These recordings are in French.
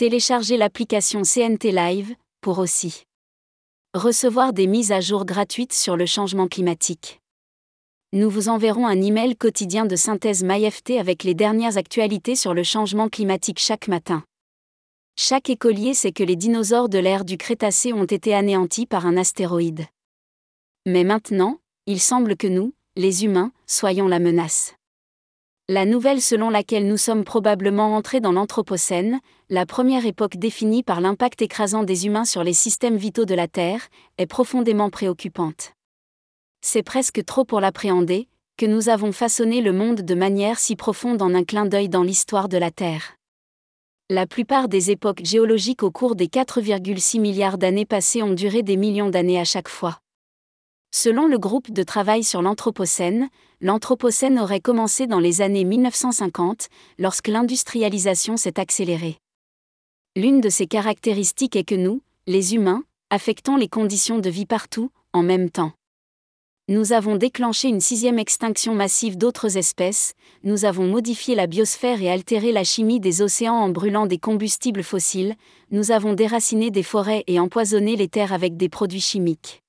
Téléchargez l'application CNT Live pour aussi recevoir des mises à jour gratuites sur le changement climatique. Nous vous enverrons un email quotidien de synthèse MyFT avec les dernières actualités sur le changement climatique chaque matin. Chaque écolier sait que les dinosaures de l'ère du Crétacé ont été anéantis par un astéroïde. Mais maintenant, il semble que nous, les humains, soyons la menace. La nouvelle selon laquelle nous sommes probablement entrés dans l'Anthropocène, la première époque définie par l'impact écrasant des humains sur les systèmes vitaux de la Terre, est profondément préoccupante. C'est presque trop pour l'appréhender, que nous avons façonné le monde de manière si profonde en un clin d'œil dans l'histoire de la Terre. La plupart des époques géologiques au cours des 4,6 milliards d'années passées ont duré des millions d'années à chaque fois. Selon le groupe de travail sur l'Anthropocène, l'Anthropocène aurait commencé dans les années 1950, lorsque l'industrialisation s'est accélérée. L'une de ses caractéristiques est que nous, les humains, affectons les conditions de vie partout, en même temps. Nous avons déclenché une sixième extinction massive d'autres espèces, nous avons modifié la biosphère et altéré la chimie des océans en brûlant des combustibles fossiles, nous avons déraciné des forêts et empoisonné les terres avec des produits chimiques.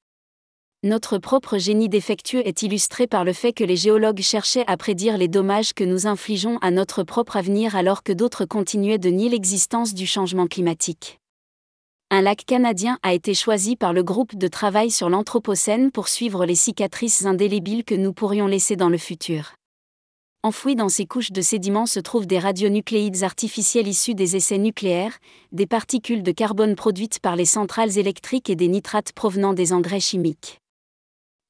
Notre propre génie défectueux est illustré par le fait que les géologues cherchaient à prédire les dommages que nous infligeons à notre propre avenir alors que d'autres continuaient de nier l'existence du changement climatique. Un lac canadien a été choisi par le groupe de travail sur l'Anthropocène pour suivre les cicatrices indélébiles que nous pourrions laisser dans le futur. Enfouis dans ces couches de sédiments se trouvent des radionucléides artificiels issus des essais nucléaires, des particules de carbone produites par les centrales électriques et des nitrates provenant des engrais chimiques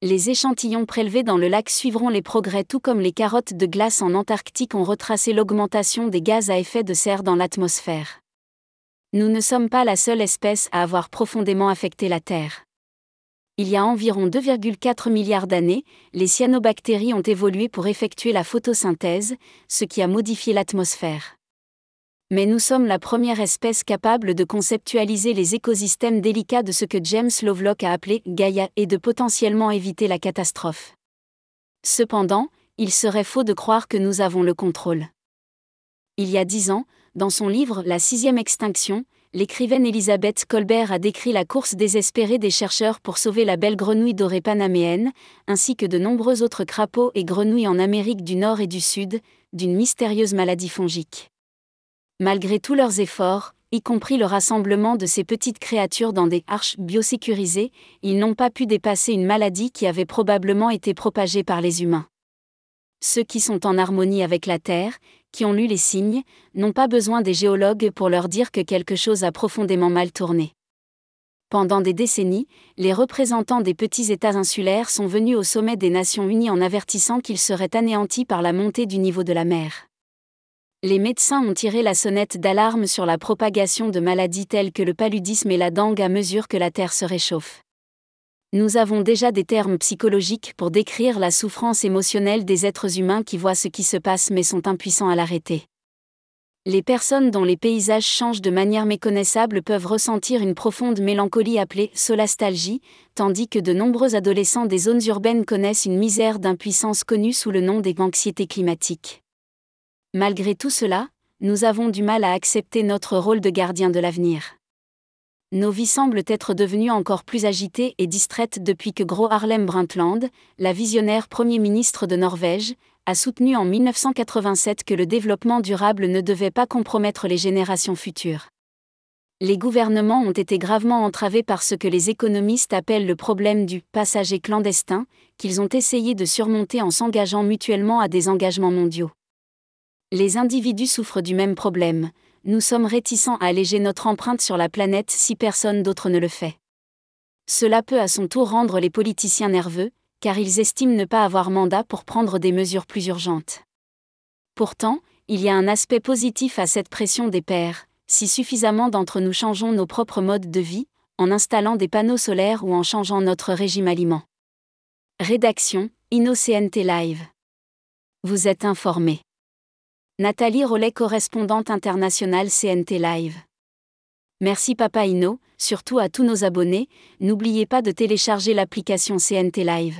les échantillons prélevés dans le lac suivront les progrès tout comme les carottes de glace en Antarctique ont retracé l'augmentation des gaz à effet de serre dans l'atmosphère. Nous ne sommes pas la seule espèce à avoir profondément affecté la Terre. Il y a environ 2,4 milliards d'années, les cyanobactéries ont évolué pour effectuer la photosynthèse, ce qui a modifié l'atmosphère mais nous sommes la première espèce capable de conceptualiser les écosystèmes délicats de ce que James Lovelock a appelé Gaïa et de potentiellement éviter la catastrophe. Cependant, il serait faux de croire que nous avons le contrôle. Il y a dix ans, dans son livre La sixième extinction, l'écrivaine Elisabeth Colbert a décrit la course désespérée des chercheurs pour sauver la belle grenouille dorée panaméenne, ainsi que de nombreux autres crapauds et grenouilles en Amérique du Nord et du Sud, d'une mystérieuse maladie fongique. Malgré tous leurs efforts, y compris le rassemblement de ces petites créatures dans des arches biosécurisées, ils n'ont pas pu dépasser une maladie qui avait probablement été propagée par les humains. Ceux qui sont en harmonie avec la Terre, qui ont lu les signes, n'ont pas besoin des géologues pour leur dire que quelque chose a profondément mal tourné. Pendant des décennies, les représentants des petits États insulaires sont venus au sommet des Nations Unies en avertissant qu'ils seraient anéantis par la montée du niveau de la mer les médecins ont tiré la sonnette d'alarme sur la propagation de maladies telles que le paludisme et la dengue à mesure que la Terre se réchauffe. Nous avons déjà des termes psychologiques pour décrire la souffrance émotionnelle des êtres humains qui voient ce qui se passe mais sont impuissants à l'arrêter. Les personnes dont les paysages changent de manière méconnaissable peuvent ressentir une profonde mélancolie appelée solastalgie, tandis que de nombreux adolescents des zones urbaines connaissent une misère d'impuissance connue sous le nom des anxiétés climatiques. Malgré tout cela, nous avons du mal à accepter notre rôle de gardien de l'avenir. Nos vies semblent être devenues encore plus agitées et distraites depuis que Gro Harlem Brundtland, la visionnaire Premier ministre de Norvège, a soutenu en 1987 que le développement durable ne devait pas compromettre les générations futures. Les gouvernements ont été gravement entravés par ce que les économistes appellent le problème du passager clandestin, qu'ils ont essayé de surmonter en s'engageant mutuellement à des engagements mondiaux les individus souffrent du même problème, nous sommes réticents à alléger notre empreinte sur la planète si personne d'autre ne le fait. Cela peut à son tour rendre les politiciens nerveux, car ils estiment ne pas avoir mandat pour prendre des mesures plus urgentes. Pourtant, il y a un aspect positif à cette pression des pairs, si suffisamment d'entre nous changeons nos propres modes de vie, en installant des panneaux solaires ou en changeant notre régime aliment. Rédaction, InnoCNT Live. Vous êtes informé. Nathalie Rollet, correspondante internationale CNT Live. Merci Papa Inno, surtout à tous nos abonnés, n'oubliez pas de télécharger l'application CNT Live.